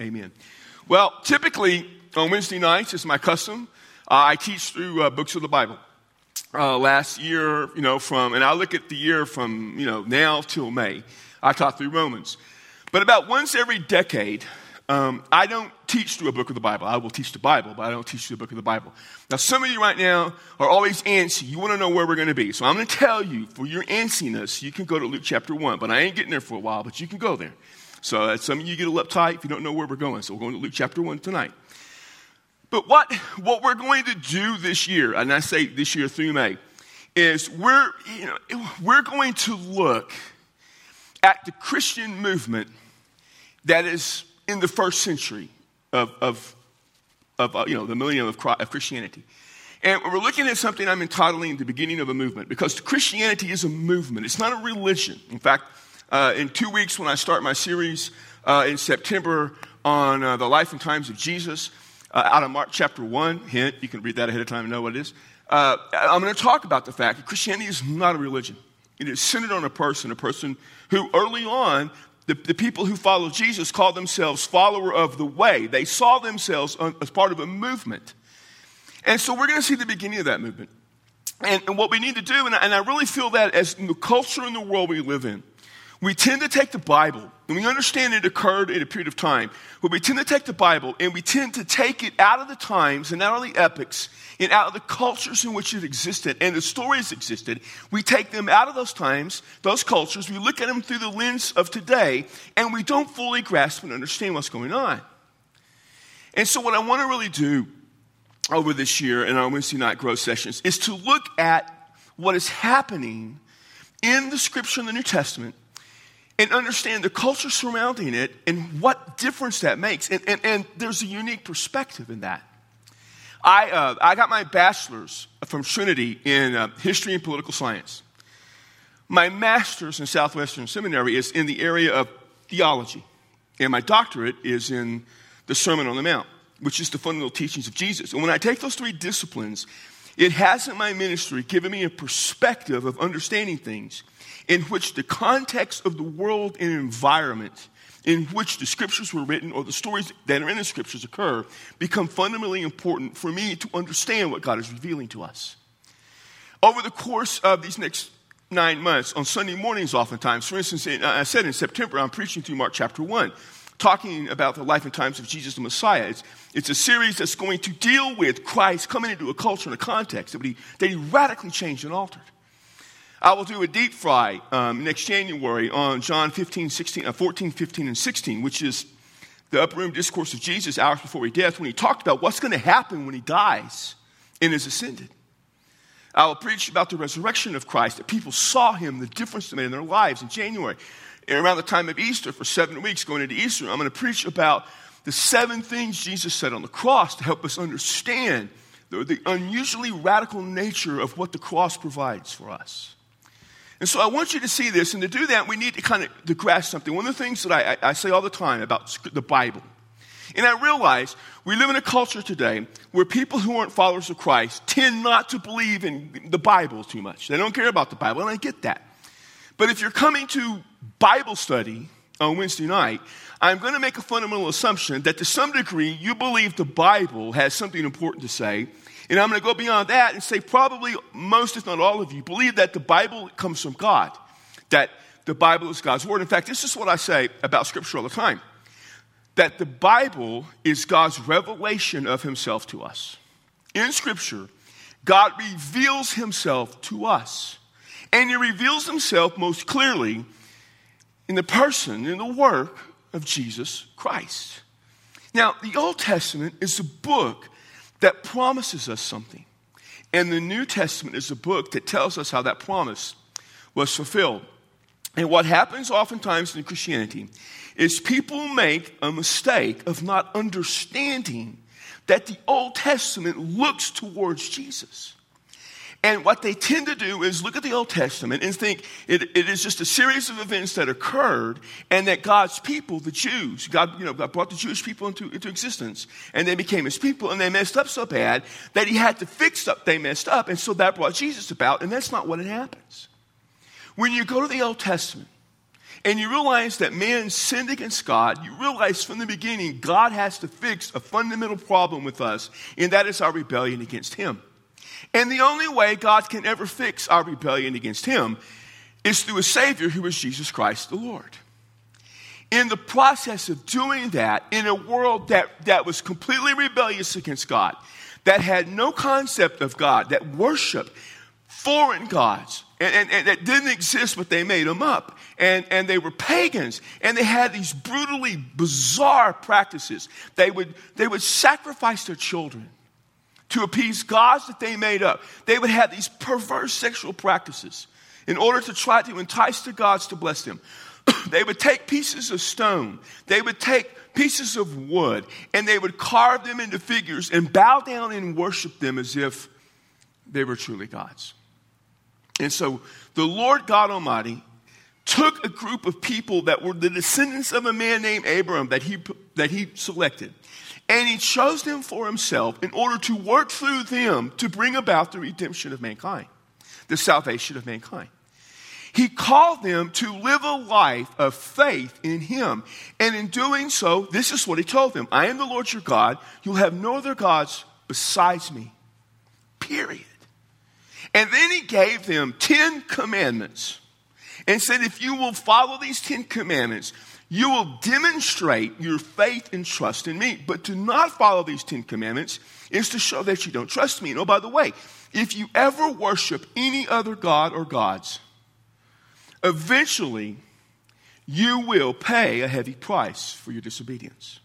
Amen. Well, typically on Wednesday nights, it's my custom, uh, I teach through uh, books of the Bible. Uh, last year, you know, from, and I look at the year from, you know, now till May, I taught through Romans. But about once every decade, um, I don't teach through a book of the Bible. I will teach the Bible, but I don't teach through a book of the Bible. Now, some of you right now are always antsy. You want to know where we're going to be. So I'm going to tell you, for your antsiness, you can go to Luke chapter 1. But I ain't getting there for a while, but you can go there. So uh, some of you get a little uptight if you don't know where we're going. So we're going to Luke chapter 1 tonight. But what, what we're going to do this year, and I say this year through May, is we're, you know, we're going to look at the Christian movement that is in the first century of, of, of uh, you know, the millennium of, of Christianity. And we're looking at something I'm entitling the beginning of a movement because Christianity is a movement. It's not a religion. In fact, uh, in two weeks when I start my series uh, in September on uh, the life and times of Jesus, uh, out of Mark chapter 1, hint, you can read that ahead of time and know what it is. Uh, I'm going to talk about the fact that Christianity is not a religion. It is centered on a person, a person who early on the, the, people who follow Jesus called themselves follower of the way. They saw themselves as part of a movement. And so we're going to see the beginning of that movement. And, and what we need to do, and I, and I really feel that as the culture in the world we live in, we tend to take the Bible, and we understand it occurred in a period of time, but we tend to take the Bible and we tend to take it out of the times and out of the epics and out of the cultures in which it existed and the stories existed. We take them out of those times, those cultures, we look at them through the lens of today, and we don't fully grasp and understand what's going on. And so, what I want to really do over this year in our Wednesday night growth sessions is to look at what is happening in the scripture in the New Testament and understand the culture surrounding it and what difference that makes. And, and, and there's a unique perspective in that. I, uh, I got my bachelor's from Trinity in uh, history and political science. My master's in Southwestern Seminary is in the area of theology. And my doctorate is in the Sermon on the Mount, which is the fundamental teachings of Jesus. And when I take those three disciplines, it has in my ministry given me a perspective of understanding things in which the context of the world and environment in which the scriptures were written or the stories that are in the scriptures occur become fundamentally important for me to understand what God is revealing to us. Over the course of these next nine months, on Sunday mornings, oftentimes, for instance, uh, I said in September, I'm preaching through Mark chapter 1, talking about the life and times of Jesus the Messiah. It's, it's a series that's going to deal with Christ coming into a culture and a context that he, that he radically changed and altered. I will do a deep fry um, next January on John 15, 16, uh, 14, 15, and 16, which is the upper room discourse of Jesus hours before he death when he talked about what's going to happen when he dies and is ascended. I will preach about the resurrection of Christ, that people saw him, the difference it made in their lives in January. And around the time of Easter, for seven weeks going into Easter, I'm going to preach about the seven things Jesus said on the cross to help us understand the, the unusually radical nature of what the cross provides for us. And so I want you to see this, and to do that, we need to kind of to grasp something. One of the things that I, I, say all the time about the Bible, and I realize we live in a culture today where people who aren't followers of Christ tend not to believe in the Bible too much. They don't care about the Bible, and I get that. But if you're coming to Bible study on Wednesday night, I'm going to make a fundamental assumption that to some degree you believe the Bible has something important to say and I'm going to go beyond that and say probably most, if not all of you, believe that the Bible comes from God, that the Bible is God's Word. In fact, this is what I say about Scripture all the time that the Bible is God's revelation of Himself to us. In Scripture, God reveals Himself to us. And He reveals Himself most clearly in the person, in the work of Jesus Christ. Now, the Old Testament is a book that promises us something. And the New Testament is a book that tells us how that promise was fulfilled. And what happens oftentimes in Christianity is people make a mistake of not understanding that the Old Testament looks towards Jesus. And what they tend to do is look at the Old Testament and think it, it is just a series of events that occurred and that God's people, the Jews, God, you know, God brought the Jewish people into, into existence and they became his people and they messed up so bad that he had to fix up they messed up. And so that brought Jesus about, and that's not what it happens. When you go to the Old Testament, and you realize that man sinned against God, you realize from the beginning God has to fix a fundamental problem with us, and that is our rebellion against Him. And the only way God can ever fix our rebellion against Him is through a Savior who is Jesus Christ the Lord. In the process of doing that, in a world that, that was completely rebellious against God, that had no concept of God, that worshiped foreign gods, and, and, and, that didn't exist, but they made them up. And, and they were pagans, and they had these brutally bizarre practices. They would, they would sacrifice their children to appease gods that they made up. They would have these perverse sexual practices in order to try to entice the gods to bless them. they would take pieces of stone, they would take pieces of wood, and they would carve them into figures and bow down and worship them as if they were truly gods. And so the Lord God Almighty took a group of people that were the descendants of a man named Abram that he, that he selected. And he chose them for himself in order to work through them to bring about the redemption of mankind, the salvation of mankind. He called them to live a life of faith in Him. And in doing so, this is what He told them I am the Lord your God. You'll have no other gods besides me. Period. And then He gave them 10 commandments and said, if you will follow these 10 commandments, you will demonstrate your faith and trust in me. But to not follow these 10 commandments is to show that you don't trust me. And oh, by the way, if you ever worship any other God or gods, eventually you will pay a heavy price for your disobedience.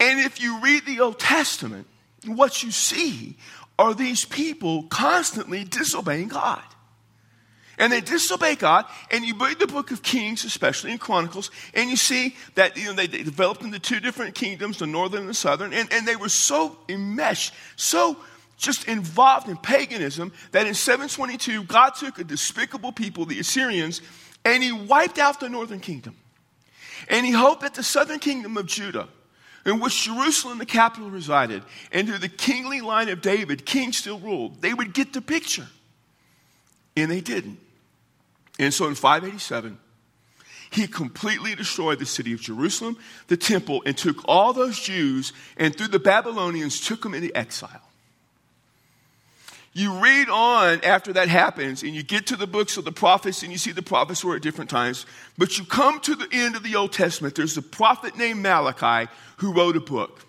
And if you read the Old Testament, what you see are these people constantly disobeying God. And they disobey God, and you read the book of Kings, especially in Chronicles, and you see that you know, they, they developed into two different kingdoms, the northern and the southern, and, and they were so enmeshed, so just involved in paganism that in 722, God took a despicable people, the Assyrians, and he wiped out the northern kingdom. And he hoped that the southern kingdom of Judah, in which Jerusalem, the capital, resided, and through the kingly line of David, king still ruled, they would get the picture. And they didn't. And so in 587, he completely destroyed the city of Jerusalem, the temple, and took all those Jews and through the Babylonians took them into exile. You read on after that happens, and you get to the books of the prophets, and you see the prophets were at different times. But you come to the end of the Old Testament, there's a prophet named Malachi who wrote a book.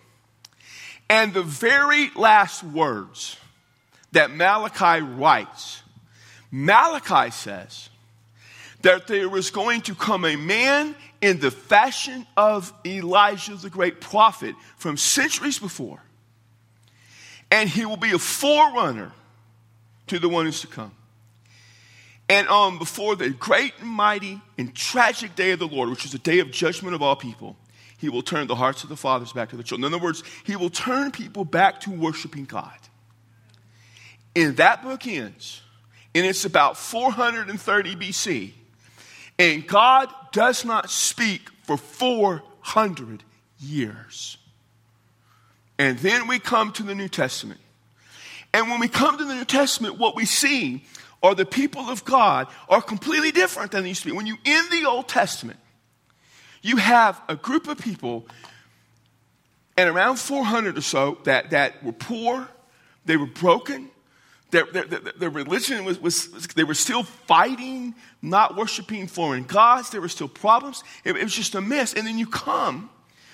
And the very last words that Malachi writes, Malachi says that there was going to come a man in the fashion of Elijah the great prophet from centuries before. And he will be a forerunner to the one who's to come. And um, before the great and mighty and tragic day of the Lord, which is the day of judgment of all people, he will turn the hearts of the fathers back to the children. In other words, he will turn people back to worshiping God. And that book ends, and it's about 430 BC. And God does not speak for 400 years. And then we come to the New Testament. And when we come to the New Testament, what we see are the people of God are completely different than they used to be. When you in the Old Testament, you have a group of people, and around 400 or so, that, that were poor, they were broken, their, their, their, religion was, was, they were still fighting, not worshiping foreign gods. There were still problems. It, it was just a mess. And then you come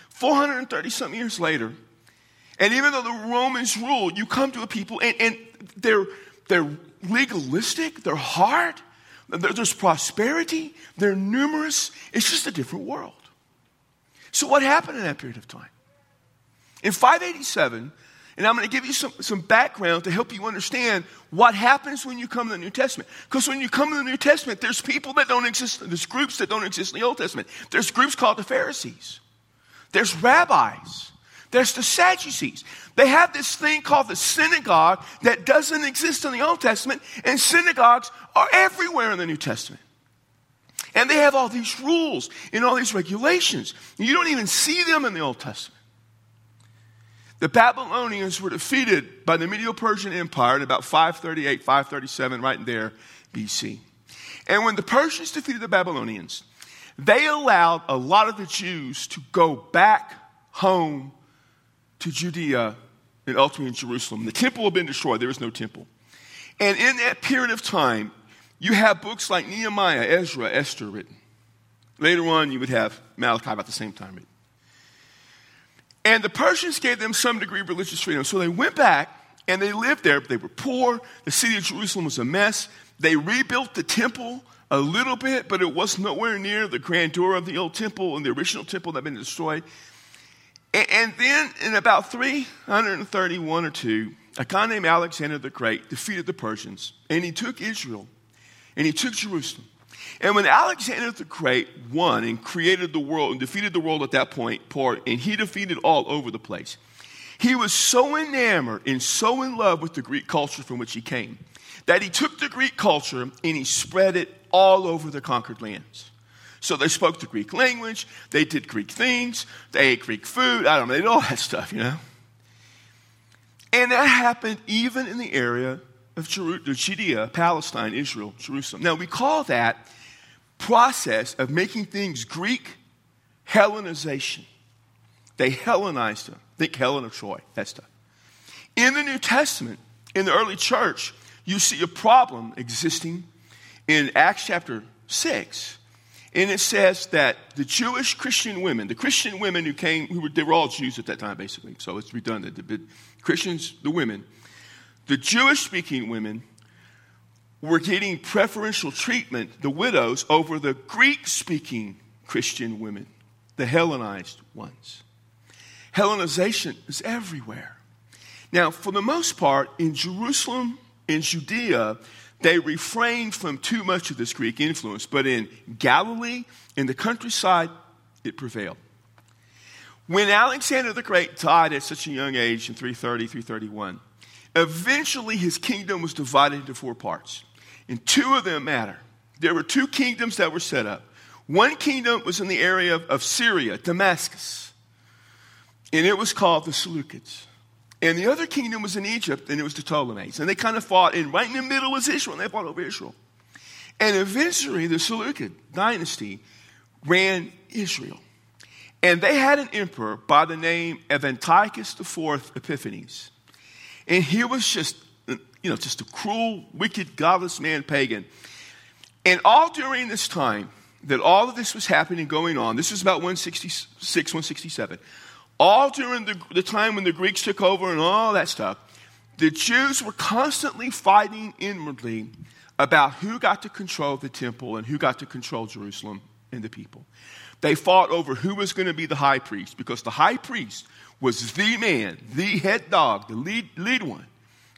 430 something years later, and even though the Romans ruled, you come to a people and, and they're, they're legalistic, they're hard, there's prosperity, they're numerous. It's just a different world. So, what happened in that period of time? In 587, and I'm going to give you some, some background to help you understand what happens when you come to the New Testament. Because when you come to the New Testament, there's people that don't exist, there's groups that don't exist in the Old Testament. There's groups called the Pharisees, there's rabbis, there's the Sadducees. They have this thing called the synagogue that doesn't exist in the Old Testament, and synagogues are everywhere in the New Testament. And they have all these rules and all these regulations. You don't even see them in the Old Testament. The Babylonians were defeated by the Medo Persian Empire in about 538, 537, right there, BC. And when the Persians defeated the Babylonians, they allowed a lot of the Jews to go back home to Judea and ultimately in Jerusalem. The temple had been destroyed, there was no temple. And in that period of time, you have books like Nehemiah, Ezra, Esther written. Later on, you would have Malachi about the same time written. And the Persians gave them some degree of religious freedom. So they went back and they lived there. They were poor. The city of Jerusalem was a mess. They rebuilt the temple a little bit, but it was nowhere near the grandeur of the old temple and the original temple that had been destroyed. And, and then in about 331 or 2, a guy named Alexander the Great defeated the Persians, and he took Israel, and he took Jerusalem. And when Alexander the Great won and created the world and defeated the world at that point, and he defeated all over the place, he was so enamored and so in love with the Greek culture from which he came that he took the Greek culture and he spread it all over the conquered lands. So they spoke the Greek language, they did Greek things, they ate Greek food, I don't know, they did all that stuff, you know. And that happened even in the area of Judea, Palestine, Israel, Jerusalem. Now we call that process of making things Greek Hellenization. They Hellenized them. Think Helen of Troy, that. In the New Testament, in the early church, you see a problem existing in Acts chapter 6. And it says that the Jewish Christian women, the Christian women who came, who were, they were all Jews at that time, basically, so it's redundant. The Christians, the women, the Jewish speaking women were getting preferential treatment, the widows, over the Greek speaking Christian women, the Hellenized ones. Hellenization is everywhere. Now, for the most part, in Jerusalem, in Judea, they refrained from too much of this Greek influence, but in Galilee, in the countryside, it prevailed. When Alexander the Great died at such a young age in 330, 331, eventually his kingdom was divided into four parts, and two of them matter. There were two kingdoms that were set up. One kingdom was in the area of, of Syria, Damascus, and it was called the Seleucids. And the other kingdom was in Egypt, and it was the Ptolemies. And they kind of fought, and right in the middle was Israel, and they fought over Israel. And eventually, the Seleucid dynasty ran Israel. And they had an emperor by the name of Antiochus IV Epiphanes. And he was just, you know, just a cruel, wicked, godless man, pagan. And all during this time that all of this was happening, going on, this was about 166, 167 all during the, the time when the Greeks took over and all that stuff, the Jews were constantly fighting inwardly about who got to control the temple and who got to control Jerusalem the people. They fought over who was going to be the high priest because the high priest was the man, the head dog, the lead, lead one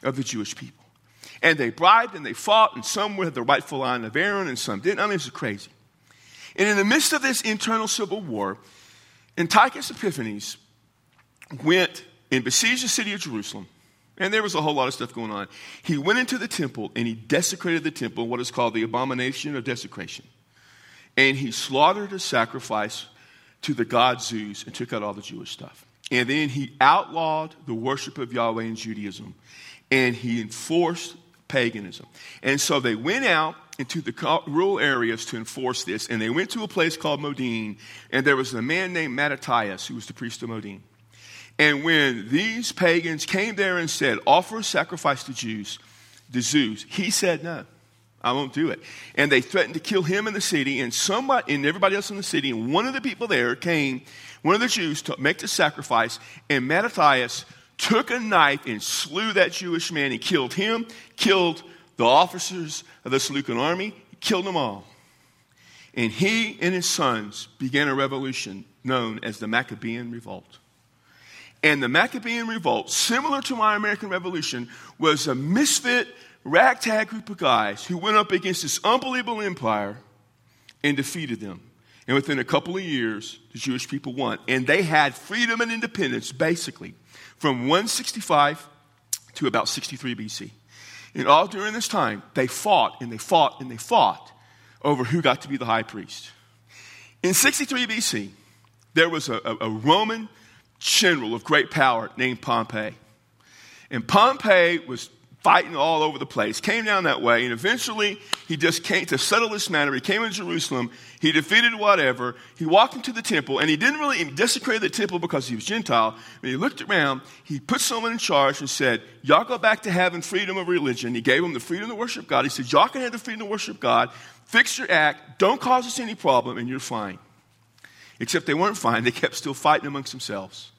of the Jewish people. And they bribed and they fought, and some were the rightful line of Aaron and some didn't. I mean, it was crazy. And in the midst of this internal civil war, Antiochus Epiphanes went and besieged the city of Jerusalem. And there was a whole lot of stuff going on. He went into the temple and he desecrated the temple, what is called the abomination of desecration. And he slaughtered a sacrifice to the god Zeus and took out all the Jewish stuff. And then he outlawed the worship of Yahweh in Judaism and he enforced paganism. And so they went out into the rural areas to enforce this. And they went to a place called Modin. And there was a man named Mattathias who was the priest of Modin. And when these pagans came there and said, offer a sacrifice to Jews, to Zeus, he said, no, I won't do it. And they threatened to kill him in the city and somebody and everybody else in the city. And one of the people there came, one of the Jews, to make the sacrifice. And Mattathias took a knife and slew that Jewish man. He killed him, killed the officers of the Seleucid army, killed them all. And he and his sons began a revolution known as the Maccabean Revolt. And the Maccabean revolt, similar to my American Revolution, was a misfit, ragtag group of guys who went up against this unbelievable empire and defeated them. And within a couple of years, the Jewish people won. And they had freedom and independence, basically, from 165 to about 63 BC. And all during this time, they fought and they fought and they fought over who got to be the high priest. In 63 BC, there was a, a, Roman general of great power named Pompey. And Pompey was fighting all over the place, came down that way, and eventually he just came to settle this matter. He came into Jerusalem, he defeated whatever, he walked into the temple, and he didn't really desecrate the temple because he was Gentile. When he looked around, he put someone in charge and said, Y'all go back to having freedom of religion. He gave them the freedom to worship God. He said, Y'all can have the freedom to worship God, fix your act, don't cause us any problem, and you're fine. Except they weren't fine, they kept still fighting amongst themselves.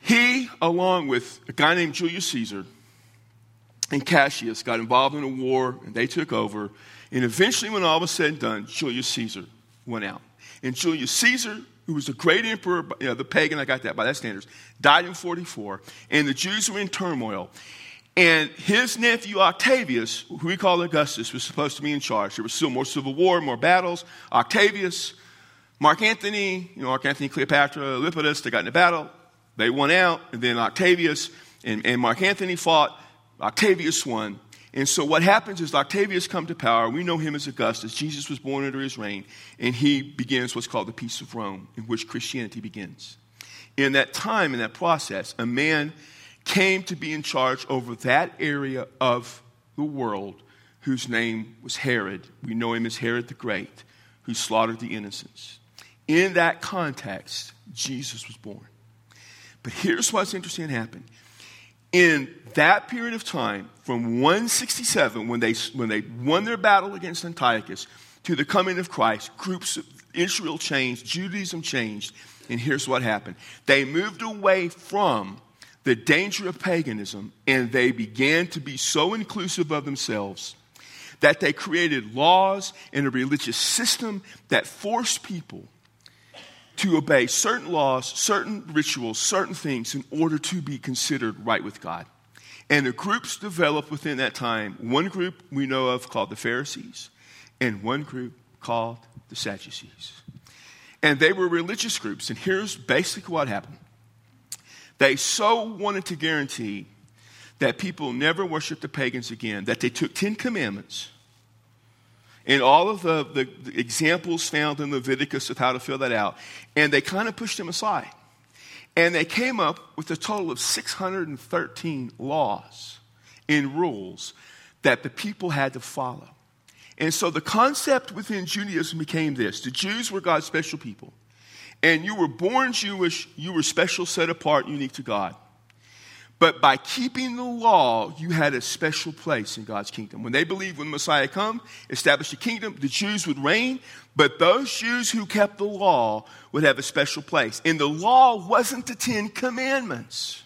He, along with a guy named Julius Caesar, and Cassius got involved in a war and they took over. And eventually, when all was said and done, Julius Caesar went out. And Julius Caesar, who was a great emperor, you know, the pagan, I got that by that standards, died in 44. And the Jews were in turmoil. And his nephew Octavius, who we call Augustus, was supposed to be in charge. There was still more civil war, more battles. Octavius, Mark Antony, you know, Mark Antony, Cleopatra, Lepidus, they got in a battle. They won out. And then Octavius and, and Mark Antony fought. Octavius won. And so what happens is Octavius come to power. We know him as Augustus. Jesus was born under his reign, and he begins what's called the Peace of Rome, in which Christianity begins. In that time, in that process, a man came to be in charge over that area of the world whose name was Herod. We know him as Herod the Great, who slaughtered the innocents. In that context, Jesus was born. But here's what's interesting happened in that period of time, from 167, when they, when they won their battle against Antiochus, to the coming of Christ, groups of Israel changed, Judaism changed, and here's what happened. They moved away from the danger of paganism and they began to be so inclusive of themselves that they created laws and a religious system that forced people to obey certain laws, certain rituals, certain things in order to be considered right with God. And the groups developed within that time. One group we know of called the Pharisees, and one group called the Sadducees. And they were religious groups. And here's basically what happened they so wanted to guarantee that people never worship the pagans again that they took Ten Commandments and all of the, the, examples found in Leviticus of how to fill that out. And they kind of pushed them aside. And they came up with a total of 613 laws and rules that the people had to follow. And so the concept within Judaism became this the Jews were God's special people. And you were born Jewish, you were special, set apart, unique to God. But by keeping the law, you had a special place in God's kingdom. When they believed when the Messiah come, established a kingdom, the Jews would reign, but those Jews who kept the law would have a special place. And the law wasn't the Ten Commandments.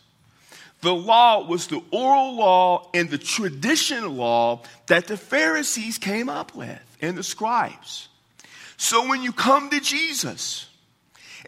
The law was the oral law and the traditional law that the Pharisees came up with and the scribes. So when you come to Jesus,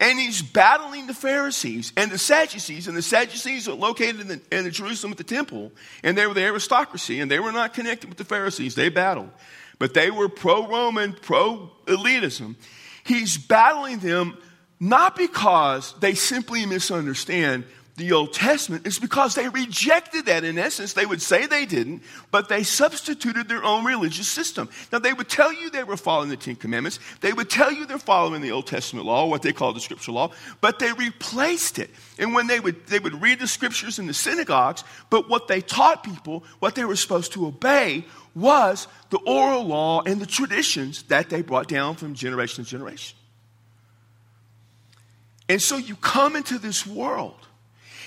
and he's battling the Pharisees and the Sadducees. And the Sadducees are located in, the, in the Jerusalem at the temple, and they were the aristocracy, and they were not connected with the Pharisees. They battled. But they were pro Roman, pro elitism. He's battling them not because they simply misunderstand the Old Testament is because they rejected that. In essence, they would say they didn't, but they substituted their own religious system. Now, they would tell you they were following the Ten Commandments, they would tell you they're following the Old Testament law, what they call the Scripture law, but they replaced it. And when they would, they would read the Scriptures in the synagogues, but what they taught people, what they were supposed to obey, was the oral law and the traditions that they brought down from generation to generation. And so you come into this world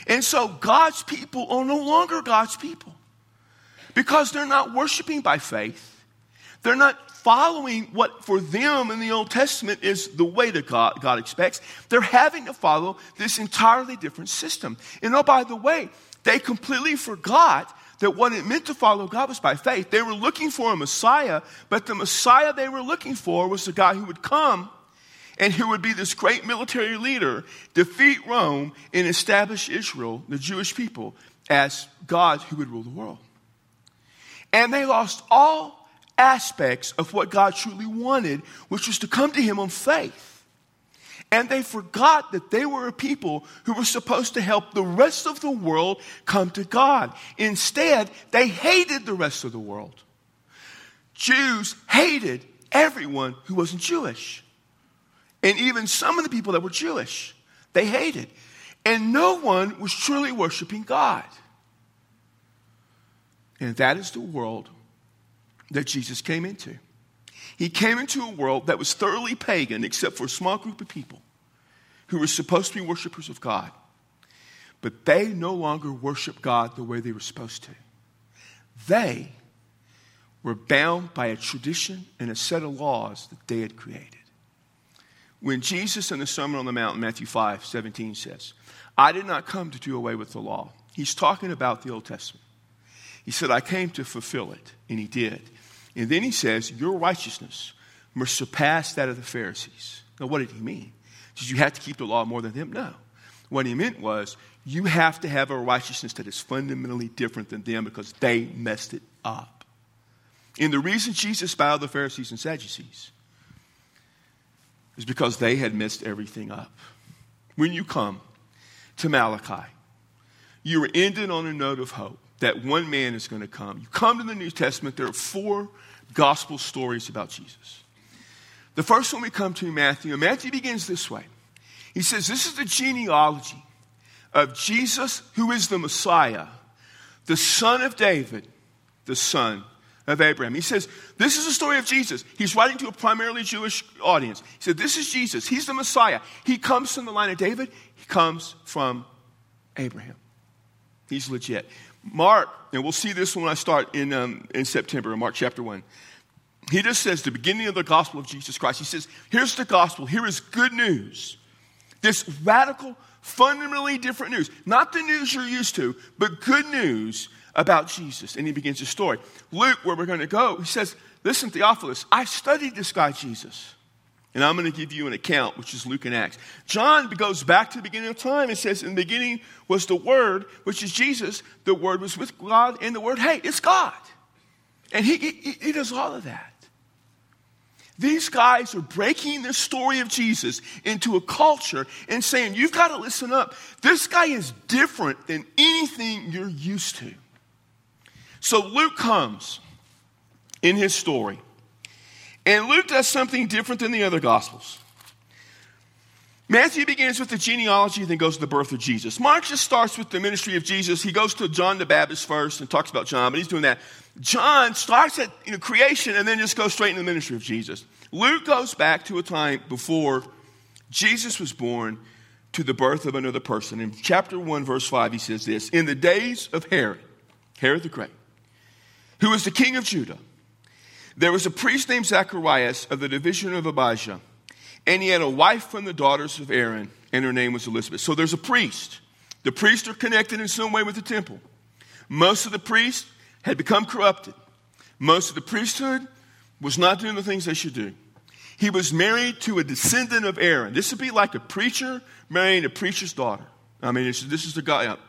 and so God's people are no longer God's people because they're not worshiping by faith. They're not following what for them in the Old Testament is the way that God, God expects. They're having to follow this entirely different system. And oh, by the way, they completely forgot that what it meant to follow God was by faith. They were looking for a Messiah, but the Messiah they were looking for was the guy who would come and who would be this great military leader, defeat Rome, and establish Israel, the Jewish people, as God who would rule the world. And they lost all aspects of what God truly wanted, which was to come to Him on faith. And they forgot that they were a people who were supposed to help the rest of the world come to God. Instead, they hated the rest of the world. Jews hated everyone who wasn't Jewish. And even some of the people that were Jewish, they hated. And no one was truly worshiping God. And that is the world that Jesus came into. He came into a world that was thoroughly pagan, except for a small group of people who were supposed to be worshipers of God. But they no longer worship God the way they were supposed to. They were bound by a tradition and a set of laws that they had created. When Jesus in the Sermon on the Mount, Matthew 5 17 says, I did not come to do away with the law, he's talking about the Old Testament. He said, I came to fulfill it, and he did. And then he says, Your righteousness must surpass that of the Pharisees. Now, what did he mean? Did you have to keep the law more than them? No. What he meant was, you have to have a righteousness that is fundamentally different than them because they messed it up. And the reason Jesus bowed the Pharisees and Sadducees is because they had messed everything up. When you come to Malachi, you are ending on a note of hope that one man is going to come. You come to the New Testament, there are four gospel stories about Jesus. The first one we come to Matthew, and Matthew begins this way. He says, This is the genealogy of Jesus, who is the Messiah, the son of David, the son of Abraham. He says, This is the story of Jesus. He's writing to a primarily Jewish audience. He said, This is Jesus. He's the Messiah. He comes from the line of David, he comes from Abraham. He's legit. Mark, and we'll see this when I start in, um, in September, in Mark chapter 1. He just says, the beginning of the gospel of Jesus Christ. He says, here's the gospel. Here is good news. This radical, fundamentally different news. Not the news you're used to, but good news about Jesus. And he begins his story. Luke, where we're going to go, he says, Listen, Theophilus, I studied this guy, Jesus. And I'm going to give you an account, which is Luke and Acts. John goes back to the beginning of time and says, In the beginning was the Word, which is Jesus. The Word was with God, and the Word, hey, it's God. And he, he, he does all of that. These guys are breaking the story of Jesus into a culture and saying, You've got to listen up. This guy is different than anything you're used to. So Luke comes in his story and Luke does something different than the other Gospels. Matthew begins with the genealogy, then goes to the birth of Jesus. Mark just starts with the ministry of Jesus. He goes to John the Baptist first and talks about John, but he's doing that. John starts at you know, creation and then just goes straight into the ministry of Jesus. Luke goes back to a time before Jesus was born to the birth of another person. In chapter 1, verse 5, he says this In the days of Herod, Herod the Great, who was the king of Judah, there was a priest named Zacharias of the division of Abijah, and he had a wife from the daughters of Aaron, and her name was Elizabeth. So there's a priest. The priests are connected in some way with the temple. Most of the priests had become corrupted. Most of the priesthood was not doing the things they should do. He was married to a descendant of Aaron. This would be like a preacher marrying a preacher's daughter. I mean, this is the guy. Up.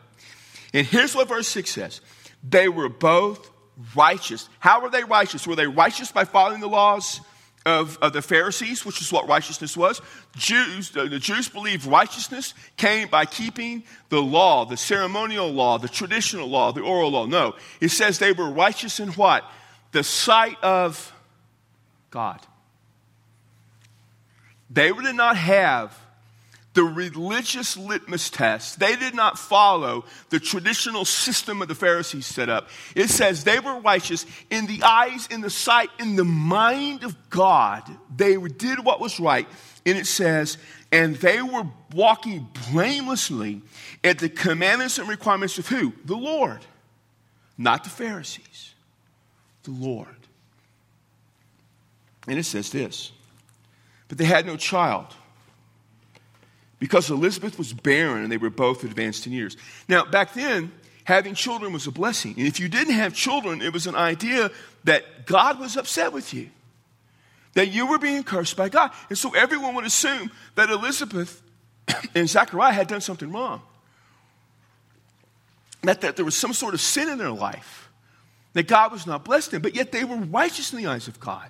And here's what verse 6 says They were both righteous. How were they righteous? Were they righteous by following the laws of, of the Pharisees, which is what righteousness was? Jews, the, the Jews believed righteousness came by keeping the law, the ceremonial law, the traditional law, the oral law. No. It says they were righteous in what? The sight of God. They did not have the religious litmus test. They did not follow the traditional system of the Pharisees set up. It says they were righteous in the eyes, in the sight, in the mind of God. They did what was right. And it says, and they were walking blamelessly at the commandments and requirements of who? The Lord. Not the Pharisees. The Lord. And it says this, but they had no child because Elizabeth was barren and they were both advanced in years. Now, back then, having children was a blessing. And if you didn't have children, it was an idea that God was upset with you, that you were being cursed by God. And so everyone would assume that Elizabeth and Zachariah had done something wrong, that, that there was some sort of sin in their life, that God was not blessed them, but yet they were righteous in the eyes of God.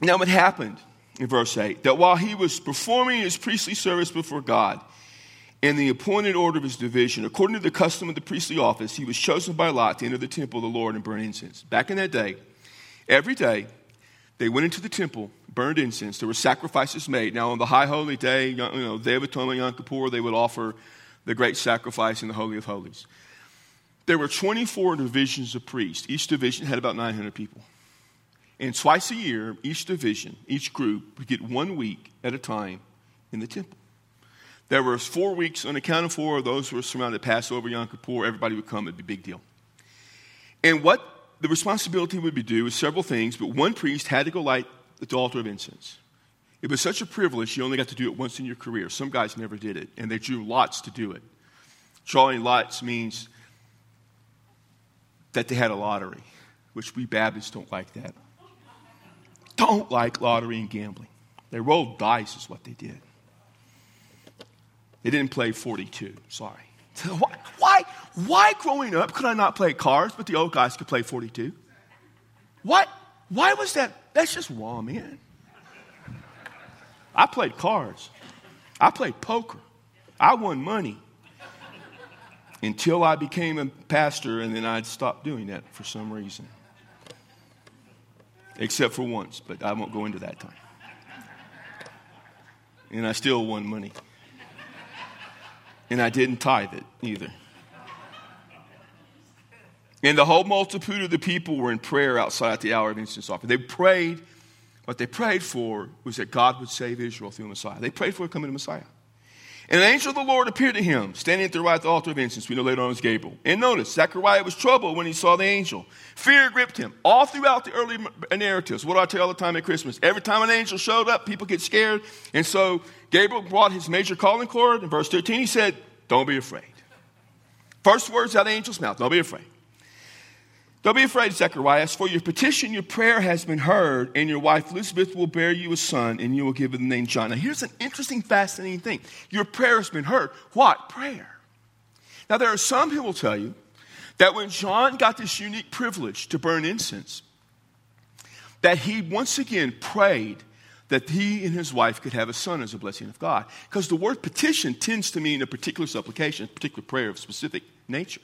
Now, what happened in verse 8 that while he was performing his priestly service before God in the appointed order of his division, according to the custom of the priestly office, he was chosen by Lot to enter the temple of the Lord and burn incense. Back in that day, every day, they went into the temple, burned incense. There were sacrifices made. Now, on the high holy day, you know, Day of Atonement, Yom Kippur, they would offer the great sacrifice in the Holy of Holies. there were 24 divisions of priests. Each division had about 900 people. And twice a year, each division, each group would get one week at a time in the temple. There were four weeks on account of four. Those were surrounded Passover, Yom Kippur. Everybody would come. It'd be a big deal. And what the responsibility would be do is several things, but one priest had to go light the altar of incense. It was such a privilege, you only got to do it once in your career. Some guys never did it, and they drew lots to do it. Drawing lots means that they had a lottery, which we Baptists don't like that. Don't like lottery and gambling. They rolled dice, is what they did. They didn't play 42, sorry. Why, why, why growing up could I not play cards, but the old guys could play 42? What? Why was that? That's just wrong, man. I played cards. I played poker. I won money until I became a pastor, and then I'd stopped doing that for some reason. Except for once, but I won't go into that time. And I still won money. And I didn't tithe it either. And the whole multitude of the people were in prayer outside at the hour of incense offering. They prayed. What they prayed for was that God would save Israel through Messiah. They prayed for the coming Messiah. And an angel of the Lord appeared to him, standing at the right at the altar of incense. We know later on was Gabriel. And notice, Zechariah was troubled when he saw the angel. Fear gripped him. All throughout the early narratives, what do I tell all the time at Christmas? Every time an angel showed up, people get scared. And so Gabriel brought his major calling card. In verse 13, he said, Don't be afraid. First words out of the angel's mouth, don't be afraid. Don't be afraid, Zechariah, for your petition, your prayer has been heard, and your wife Elizabeth will bear you a son, and you will give him the name John. Now, here's an interesting, fascinating thing. Your prayer has been heard. What? Prayer. Now, there are some who will tell you that when John got this unique privilege to burn incense, that he once again prayed that he and his wife could have a son as a blessing of God. Because the word petition tends to mean a particular supplication, a particular prayer of specific nature.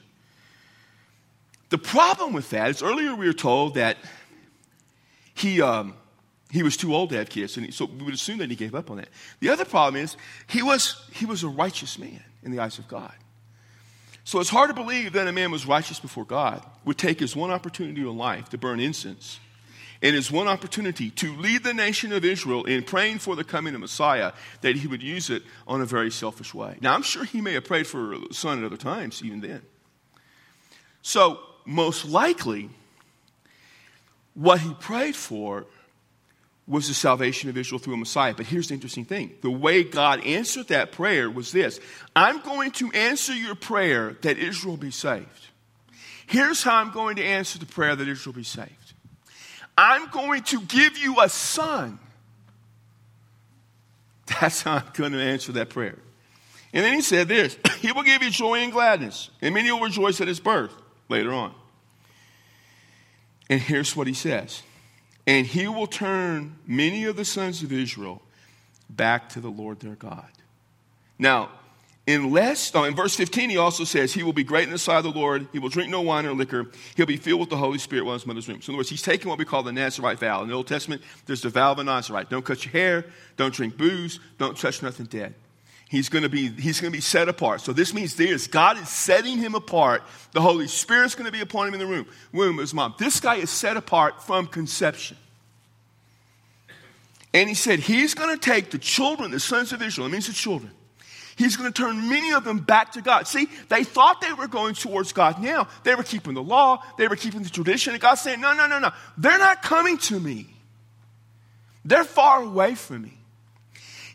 The problem with that is earlier we were told that he, um, he was too old to have kids, and he, so we would assume that he gave up on that. The other problem is he was, he was a righteous man in the eyes of God. So it's hard to believe that a man was righteous before God would take his one opportunity in life to burn incense and his one opportunity to lead the nation of Israel in praying for the coming of Messiah, that he would use it on a very selfish way. Now, I'm sure he may have prayed for a son at other times, even then. So, most likely, what he prayed for was the salvation of Israel through a Messiah. But here's the interesting thing the way God answered that prayer was this I'm going to answer your prayer that Israel be saved. Here's how I'm going to answer the prayer that Israel be saved I'm going to give you a son. That's how I'm going to answer that prayer. And then he said this He will give you joy and gladness, and many will rejoice at his birth later on. And here's what he says And he will turn many of the sons of Israel back to the Lord their God. Now, unless, oh, in verse 15, he also says, He will be great in the sight of the Lord. He will drink no wine or liquor. He'll be filled with the Holy Spirit while his mother's womb. So, in other words, he's taking what we call the Nazarite vow. In the Old Testament, there's the vow of a Nazarite. Don't cut your hair, don't drink booze, don't touch nothing dead. He's going to be he's going to be set apart. So this means this: God is setting him apart. The Holy Spirit's going to be upon him in the room, womb is mom. This guy is set apart from conception. And he said he's going to take the children, the sons of Israel. It means the children. He's going to turn many of them back to God. See, they thought they were going towards God. Now they were keeping the law, they were keeping the tradition, and God's saying, "No, no, no, no. They're not coming to me. They're far away from me."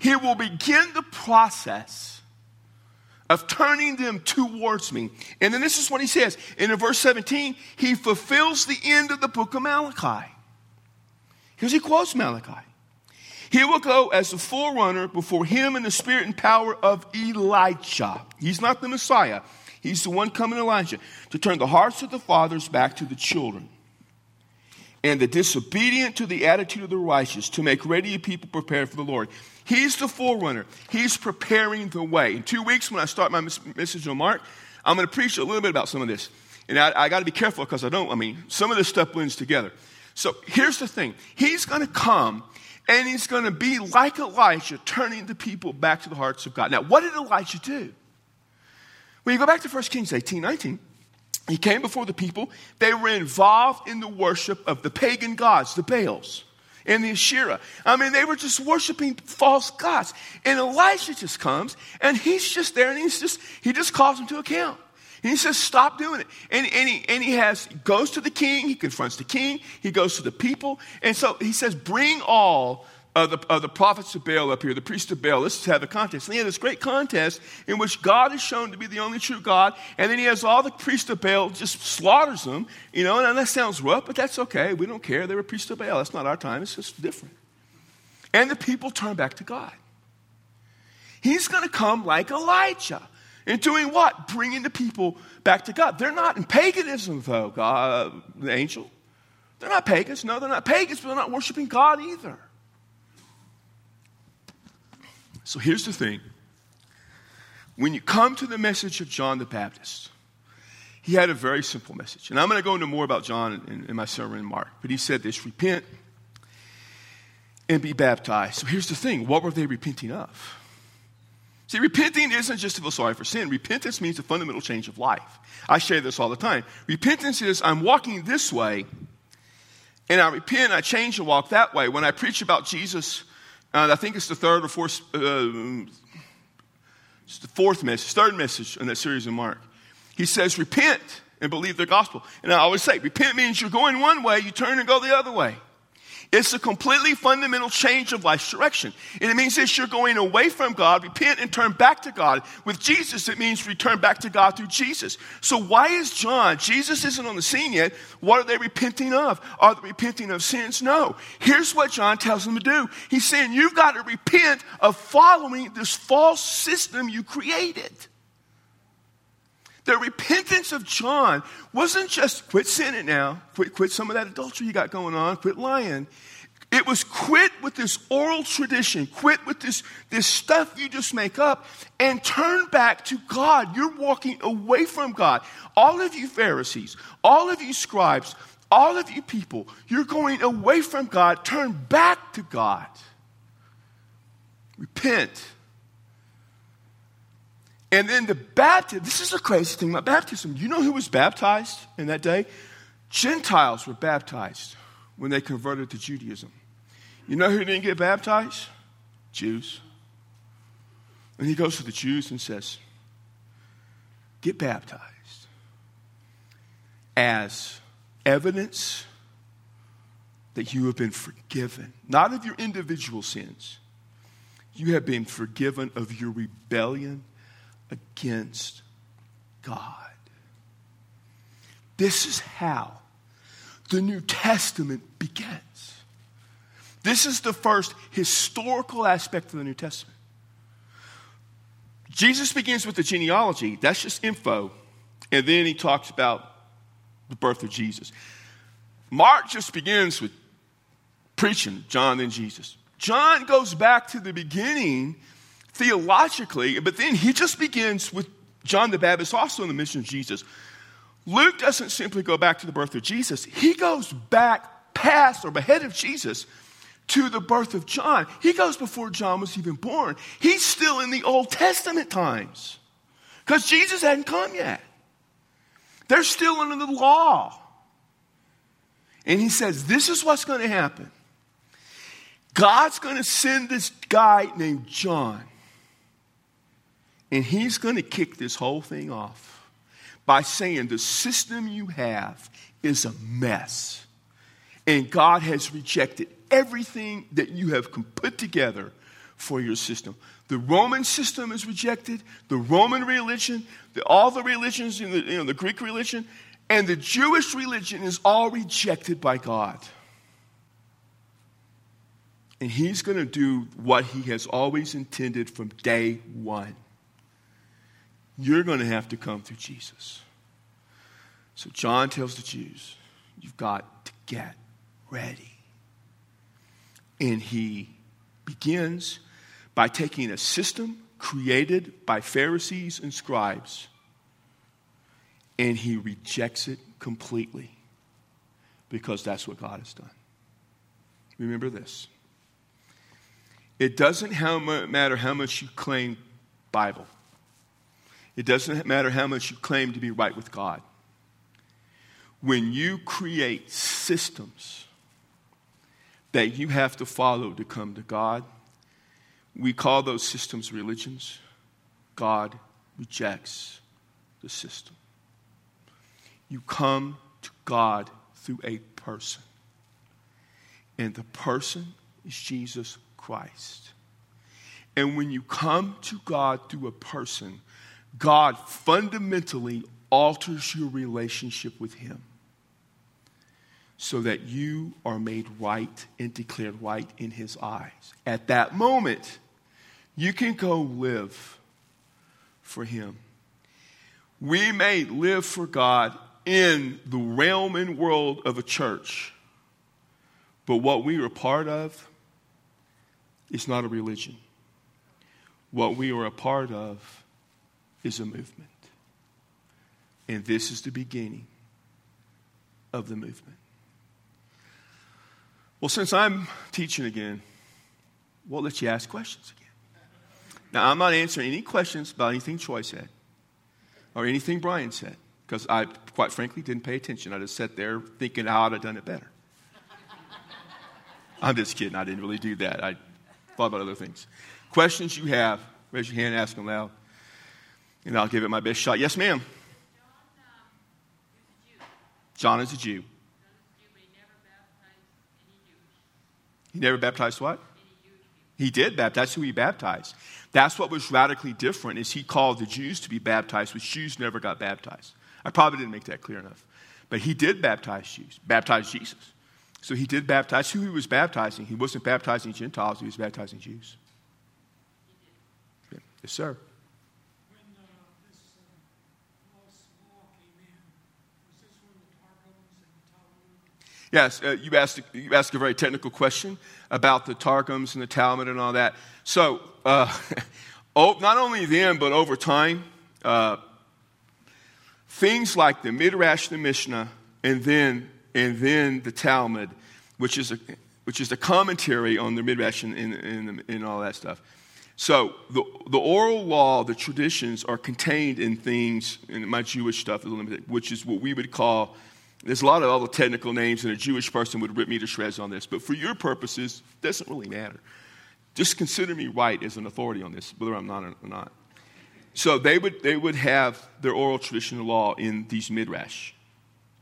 He will begin the process of turning them towards me. And then this is what he says. And in verse 17, he fulfills the end of the book of Malachi. Here's he quotes Malachi. He will go as the forerunner before him in the spirit and power of Elijah. He's not the Messiah. He's the one coming Elijah to turn the hearts of the fathers back to the children and the disobedient to the attitude of the righteous to make ready a people prepared for the Lord. He's the forerunner. He's preparing the way. In two weeks, when I start my message on Mark, I'm going to preach a little bit about some of this. And I, I got to be careful because I don't, I mean, some of this stuff blends together. So here's the thing He's going to come and he's going to be like Elijah, turning the people back to the hearts of God. Now, what did Elijah do? When you go back to 1 Kings 18 19, he came before the people. They were involved in the worship of the pagan gods, the Baals and the Asherah. I mean, they were just worshiping false gods. And Elijah just comes and he's just there and he's just, he just calls them to account. And he says, stop doing it. And, and, he, and he has, goes to the king, he confronts the king, he goes to the people. And so he says, bring all of the, of the prophets of Baal up here, the priests of Baal. Let's have a contest. And he had this great contest in which God is shown to be the only true God. And then he has all the priests of Baal, just slaughters them. You know, and that sounds rough, but that's okay. We don't care. They were priests of Baal. That's not our time. It's just different. And the people turn back to God. He's going to come like Elijah. And doing what? Bringing the people back to God. They're not in paganism, though, God, the angel. They're not pagans. No, they're not pagans, but they're not worshiping God either. So here's the thing when you come to the message of John the Baptist, he had a very simple message. And I'm going to go into more about John in, in, my sermon in Mark. But he said this repent and be baptized. So here's the thing what were they repenting of? See, repenting isn't just to feel sorry for sin. Repentance means a fundamental change of life. I share this all the time. Repentance is I'm walking this way, and I repent, I change and walk that way. When I preach about Jesus, uh, I think it's the third or fourth, uh, it's the fourth message, third message in that series of Mark. He says, repent and believe the gospel. And I always say, repent means you're going one way, you turn and go the other way. It's a completely fundamental change of life's direction. And it means this you're going away from God, repent and turn back to God. With Jesus, it means return back to God through Jesus. So why is John, Jesus isn't on the scene yet, what are they repenting of? Are they repenting of sins? No. Here's what John tells them to do. He's saying you've got to repent of following this false system you created. The repentance of John wasn't just quit sinning now, quit, quit some of that adultery you got going on, quit lying. It was quit with this oral tradition, quit with this, this stuff you just make up, and turn back to God. You're walking away from God. All of you Pharisees, all of you scribes, all of you people, you're going away from God. Turn back to God. Repent and then the baptism, this is the crazy thing about baptism. You know who was baptized in that day? Gentiles were baptized when they converted to Judaism. You know who didn't get baptized? Jews. And he goes to the Jews and says, Get baptized as evidence that you have been forgiven, not of your individual sins. You have been forgiven of your rebellion against God. This is how the New Testament begins. This is the first historical aspect of the New Testament. Jesus begins with the genealogy, that's just info, and then he talks about the birth of Jesus. Mark just begins with preaching John and Jesus. John goes back to the beginning theologically, but then he just begins with John the Baptist also in the mission of Jesus. Luke doesn't simply go back to the birth of Jesus, he goes back past or ahead of Jesus to the birth of John. He goes before John was even born. He's still in the Old Testament times because Jesus hadn't come yet. They're still under the law. And he says, This is what's going to happen. God's going to send this guy named John and he's going to kick this whole thing off by saying the system you have is a mess. And God has rejected everything that you have put together for your system. The Roman system is rejected, the Roman religion, the, all the religions, in the, you know, the Greek religion, and the Jewish religion is all rejected by God. And He's going to do what He has always intended from day one you're going to have to come through Jesus. So John tells the Jews, you've got to get ready. And he begins by taking a system created by Pharisees and scribes and he rejects it completely because that's what God has done. Remember this. It doesn't matter how much you claim Bible. It doesn't matter how much you claim to be right with God. when you create systems that you have to follow to come to God, we call those systems religions. God rejects the system. You come to God through a person, and the person is Jesus Christ. And when you come to God through a person, God fundamentally alters your relationship with Him so that you are made right and declared right in His eyes. At that moment, you can go live for Him. We may live for God in the realm and world of a church, but what we are a part of is not a religion. What we are a part of is a movement. And this is the beginning of the movement. Well, since I'm teaching again, we'll let you ask questions again. Now, I'm not answering any questions about anything Troy said or anything Brian said because I, quite frankly, didn't pay attention. I just sat there thinking how I'd have done it better. I'm just kidding. I didn't really do that. I thought about other things. Questions you have, raise your hand, ask them loud, and I'll give it my best shot. Yes, ma'am. John is a Jew. He never baptized what? He did baptize. who he baptized. That's what was radically different is he called the Jews to be baptized, which Jews never got baptized. I probably didn't make that clear enough. But he did baptize Jews, baptize Jesus. So he did baptize who he was baptizing. He wasn't baptizing Gentiles, he was baptizing Jews. Yes, sir. Yes, uh, you, asked, you asked a very technical question about the Targums and the Talmud and all that. So, uh, not only then, but over time, uh, things like the Midrash, the Mishnah, and then, and then the Talmud, which is a, which is a commentary on the Midrash and, and, and, and all that stuff. So the, the oral law, the traditions are contained in things, and my Jewish stuff is limited, which is what we would call there's a lot of other technical names, and a Jewish person would rip me to shreds on this. But for your purposes, it doesn't really matter. Just consider me right as an authority on this, whether I'm not or not. So they would, they would have their oral traditional law in these midrash,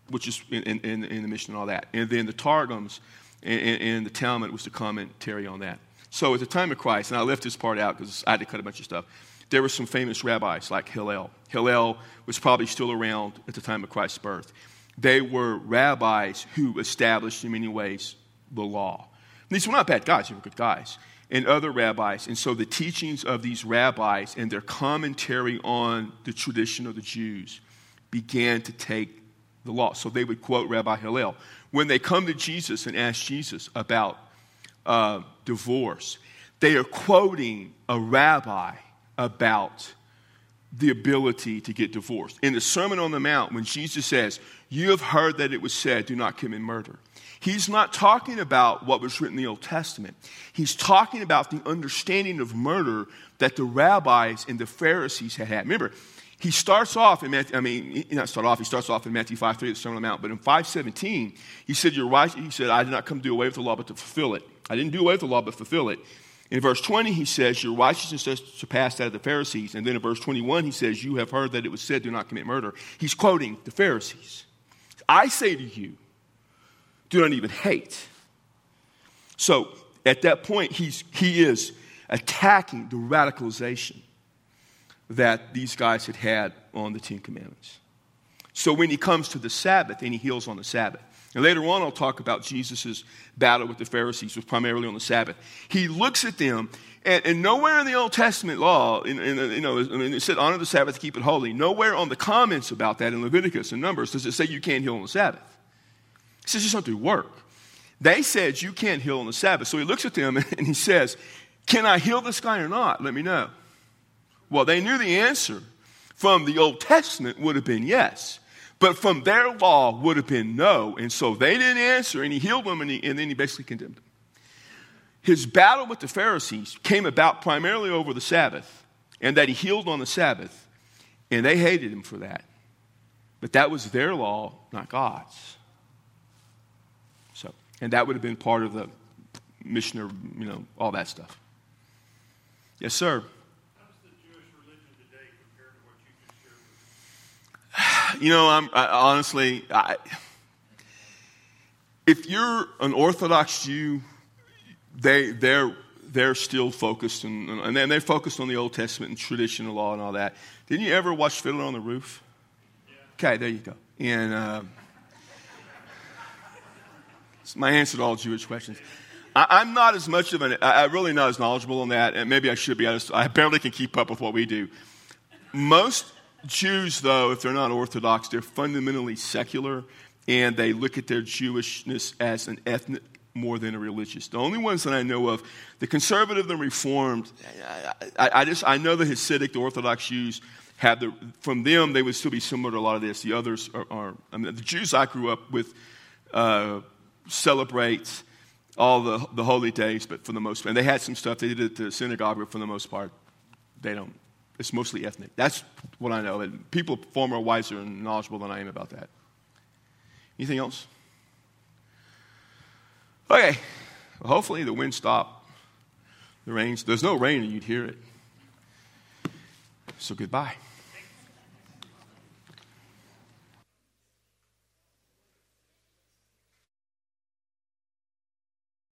which is in, in, in the Mishnah and all that. And then the Targums and, and the Talmud was the commentary on that. So at the time of Christ, and I left this part out because I had to cut a bunch of stuff, there were some famous rabbis like Hillel. Hillel was probably still around at the time of Christ's birth they were rabbis who established, in many ways, the law. These were not bad guys, they were good guys. And other rabbis. And so the teachings of these rabbis and their commentary on the tradition of the Jews began to take the law. So they would quote Rabbi Hillel. When they come to Jesus and ask Jesus about uh, divorce, they are quoting a rabbi about the ability to get divorced. In the Sermon on the Mount, when Jesus says, You have heard that it was said, do not commit murder. He's not talking about what was written in the Old Testament. He's talking about the understanding of murder that the rabbis and the Pharisees had had. Remember, he starts off in Matthew, I mean, he not start off, he starts off in Matthew 5 3, the Sermon on the Mount, but in 517, he said, You're right. He said, I did not come to do away with the law, but to fulfill it. I didn't do away with the law, but fulfill it. In verse 20, he says, Your righteousness has surpassed that of the Pharisees. And then in verse 21, he says, You have heard that it was said, Do not commit murder. He's quoting the Pharisees. I say to you, do not even hate. So at that point, he's, he is attacking the radicalization that these guys had had on the Ten Commandments. So when he comes to the Sabbath and he heals on the Sabbath, and later on, I'll talk about Jesus' battle with the Pharisees, was primarily on the Sabbath. He looks at them, and, and nowhere in the Old Testament law, in, in, you know, I mean, it said honor the Sabbath, keep it holy. Nowhere on the comments about that in Leviticus and Numbers does it say you can't heal on the Sabbath. It says you don't do work. They said you can't heal on the Sabbath. So he looks at them and he says, Can I heal this guy or not? Let me know. Well, they knew the answer from the Old Testament would have been yes. But from their law would have been no. And so they didn't answer, and he healed them, and, he, and then he basically condemned them. His battle with the Pharisees came about primarily over the Sabbath, and that he healed on the Sabbath, and they hated him for that. But that was their law, not God's. So, and that would have been part of the Mishnah, you know, all that stuff. Yes, sir. You know, I'm I, honestly, I, if you're an Orthodox Jew, they they're they're still focused and then they're focused on the Old Testament and traditional law and all that. Didn't you ever watch Fiddler on the Roof? Yeah. Okay, there you go. And uh, it's my answer to all Jewish questions. I, am not as much of an, I, am really not as knowledgeable on that, and maybe I should be. I, just, I barely can keep up with what we do. Most Jews, though, if they're not Orthodox, they're fundamentally secular, and they look at their Jewishness as an ethnic more than a religious. The only ones that I know of, the conservative and reformed, I, I, I just I know the Hasidic, the Orthodox Jews have the from them they would still be similar to a lot of this. The others are, are I mean, the Jews I grew up with uh, celebrate all the, the holy days, but for the most part, and they had some stuff they did at the synagogue, but for the most part, they don't. It's mostly ethnic. That's what I know. And people far more wiser and knowledgeable than I am about that. Anything else? Okay. Well, hopefully the wind stopped. The rain. There's no rain, and you'd hear it. So goodbye.